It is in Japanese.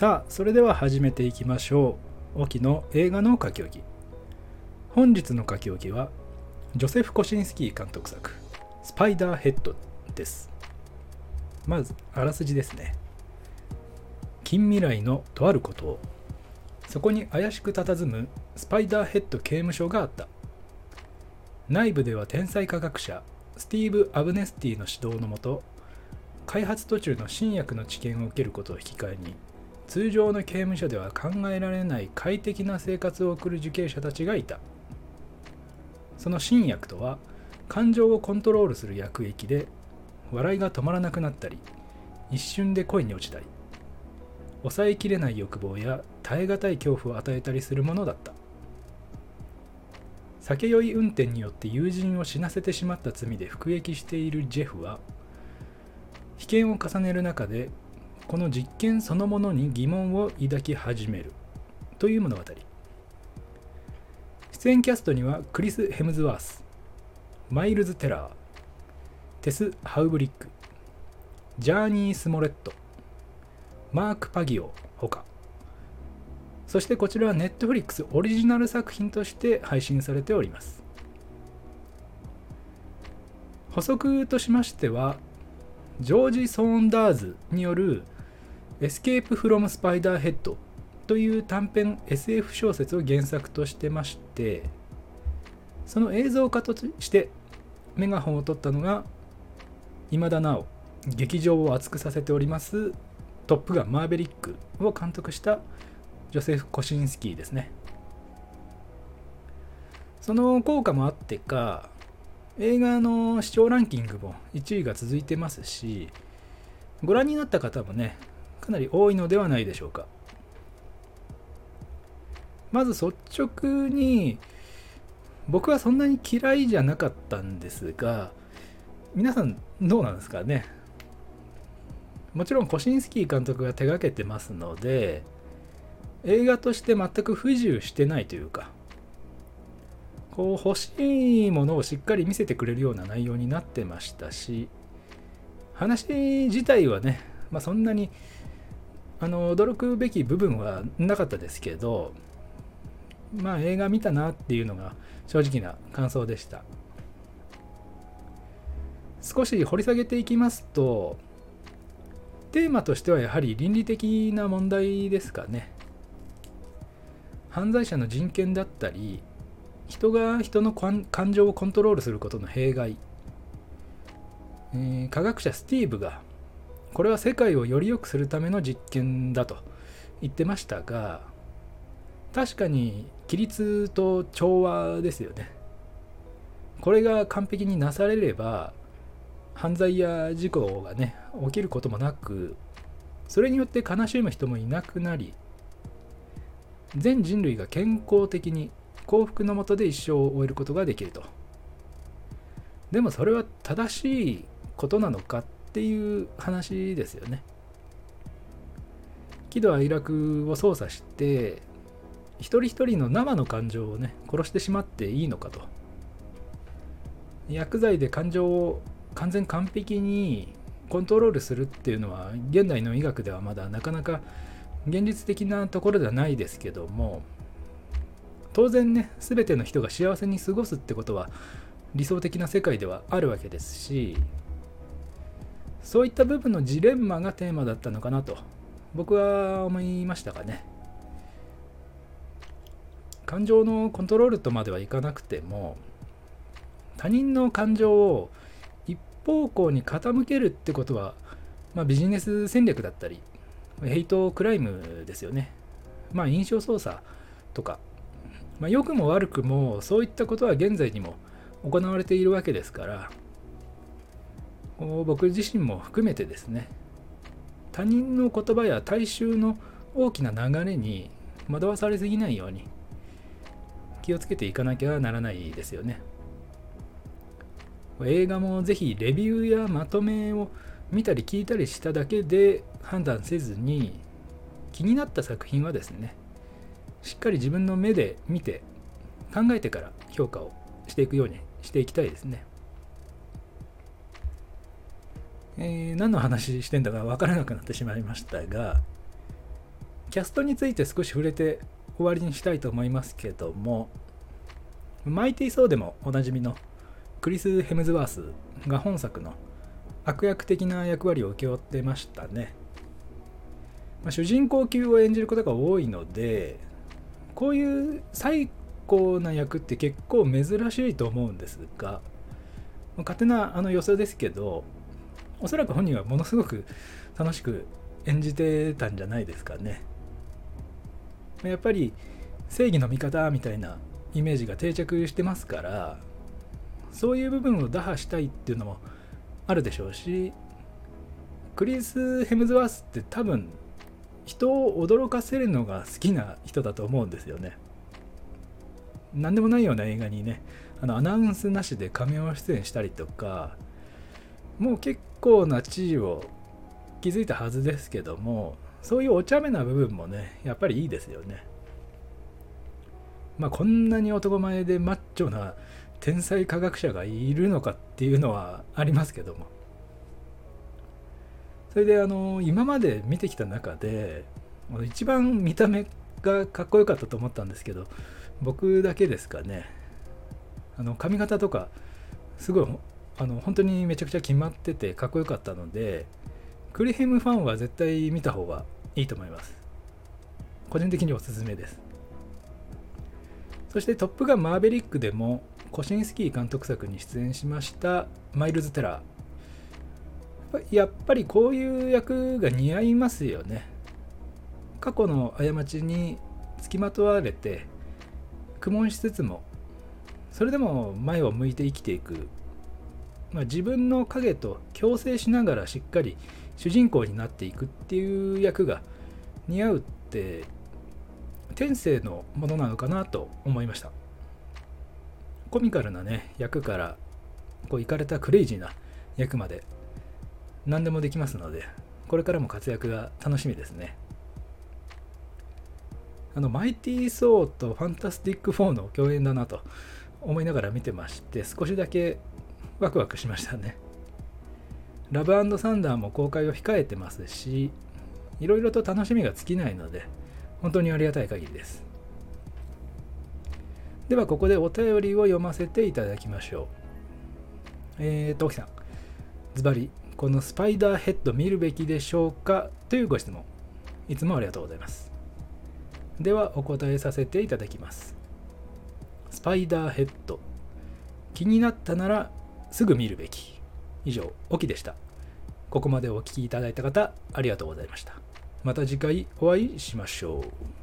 さあそれでは始めていきましょう。沖の映画の書き置き。本日の書き置きはジョセフ・コシンスキー監督作「スパイダーヘッド」です。まずあらすじですね。近未来のとある孤島。そこに怪しく佇むスパイダーヘッド刑務所があった。内部では天才科学者スティーブ・アブネスティの指導のもと開発途中の新薬の治験を受けることを引き換えに通常の刑務所では考えられない快適な生活を送る受刑者たちがいた。その新薬とは感情をコントロールする薬液で笑いが止まらなくなったり一瞬で恋に落ちたり抑えきれない欲望や耐え難い恐怖を与えたりするものだった。酒酔い運転によって友人を死なせてしまった罪で服役しているジェフは被験を重ねる中でこの実験そのものに疑問を抱き始める。という物語。出演キャストにはクリス・ヘムズワースマイルズ・テラーテス・ハウブリックジャーニー・スモレットマーク・パギオほかそしてこちらは Netflix オリジナル作品として配信されております。補足としましてはジョージ・ソーンダーズによるエスケープ・フロム・スパイダーヘッドという短編 SF 小説を原作としてましてその映像化としてメガホンを取ったのが未だなお劇場を熱くさせております「トップガンマーヴェリック」を監督したジョセフ・コシンスキーですね。その効果もあってか映画の視聴ランキングも1位が続いてますしご覧になった方もねかなり多いのではないでしょうか。まず率直に僕はそんなに嫌いじゃなかったんですが皆さんどうなんですかね。もちろんコシンスキー監督が手がけてますので映画として全く不自由してないというかこう欲しいものをしっかり見せてくれるような内容になってましたし話自体はね、まあ、そんなにあの驚くべき部分はなかったですけどまあ映画見たなっていうのが正直な感想でした。少し掘り下げていきますとテーマとしてはやはり倫理的な問題ですかね。犯罪者の人権だったり人が人の感情をコントロールすることの弊害、えー、科学者スティーブがこれは世界をより良くするための実験だと言ってましたが確かに規律と調和ですよね。これが完璧になされれば犯罪や事故がね起きることもなくそれによって悲しむ人もいなくなり全人類が健康的に幸福のもとで一生を終えることができると。でもそれは正しいことなのかっっていう話ですよね。喜怒哀楽を操作して一人一人の生の感情をね殺してしまっていいのかと。薬剤で感情を完全完璧にコントロールするっていうのは現代の医学ではまだなかなか現実的なところではないですけども当然ね全ての人が幸せに過ごすってことは理想的な世界ではあるわけですしそういった部分のジレンマがテーマだったのかなと僕は思いましたかね感情のコントロールとまではいかなくても他人の感情を一方向に傾けるってことは、まあ、ビジネス戦略だったりヘイトクライムですよね。まあ印象操作とか、まあ、良くも悪くもそういったことは現在にも行われているわけですから僕自身も含めてですね他人の言葉や大衆の大きな流れに惑わされすぎないように気をつけていかなきゃならないですよね映画もぜひレビューやまとめを見たり聞いたりしただけで判断せずに気になった作品はですねしっかり自分の目で見て考えてから評価をしていくようにしていきたいですね。えー、何の話してんだか分からなくなってしまいましたがキャストについて少し触れて終わりにしたいと思いますけどもマイティー・ソーでもおなじみのクリス・ヘムズワースが本作の悪役的な役割を請け負ってましたね、まあ、主人公級を演じることが多いのでこういう最高な役って結構珍しいと思うんですが勝手なあの予想ですけどおそらく本人はものすごく楽しく演じてたんじゃないですかねやっぱり正義の味方みたいなイメージが定着してますからそういう部分を打破したいっていうのもあるでしょうしクリス・ヘムズワースって多分人を驚かせるのが好きな人だと思うんですよね。何でもないような映画にねあのアナウンスなしで仮面を出演したりとかもう結構な地位を築いたはずですけどもそういうお茶目な部分もねやっぱりいいですよね。まあこんなに男前でマッチョな天才科学者がいるのかっていうのはありますけどもそれであの今まで見てきた中で一番見た目がかっこよかったと思ったんですけど僕だけですかねあの髪型とかすごいあの本当にめちゃくちゃ決まっててかっこよかったのでクリヘムファンは絶対見た方がいいと思います。個人的におすすめです。そして「トップガンマーベリック」でもコシンスキー監督作に出演しましたマイルズ・テラー。やっぱりこういう役が似合いますよね。過去の過ちにつきまとわれて苦悶しつつもそれでも前を向いて生きていく、まあ、自分の影と共生しながらしっかり主人公になっていくっていう役が似合うって天性のものなのかなと思いました。コミカルなね役からこういかれたクレイジーな役まで何でもできますのでこれからも活躍が楽しみですね。あのマイティー・ソーとファンタスティック4の共演だなと思いながら見てまして少しだけワクワクしましたねラブサンダーも公開を控えてますしいろいろと楽しみが尽きないので本当にありがたい限りですではここでお便りを読ませていただきましょう。えーと、沖さん、ズバリ、このスパイダーヘッド見るべきでしょうか？というご質問。いつもありがとうございます。ではお答えさせていただきます。スパイダーヘッド。気になったならすぐ見るべき。以上、オキでした。ここまでお聴きいただいた方、ありがとうございました。また次回お会いしましょう。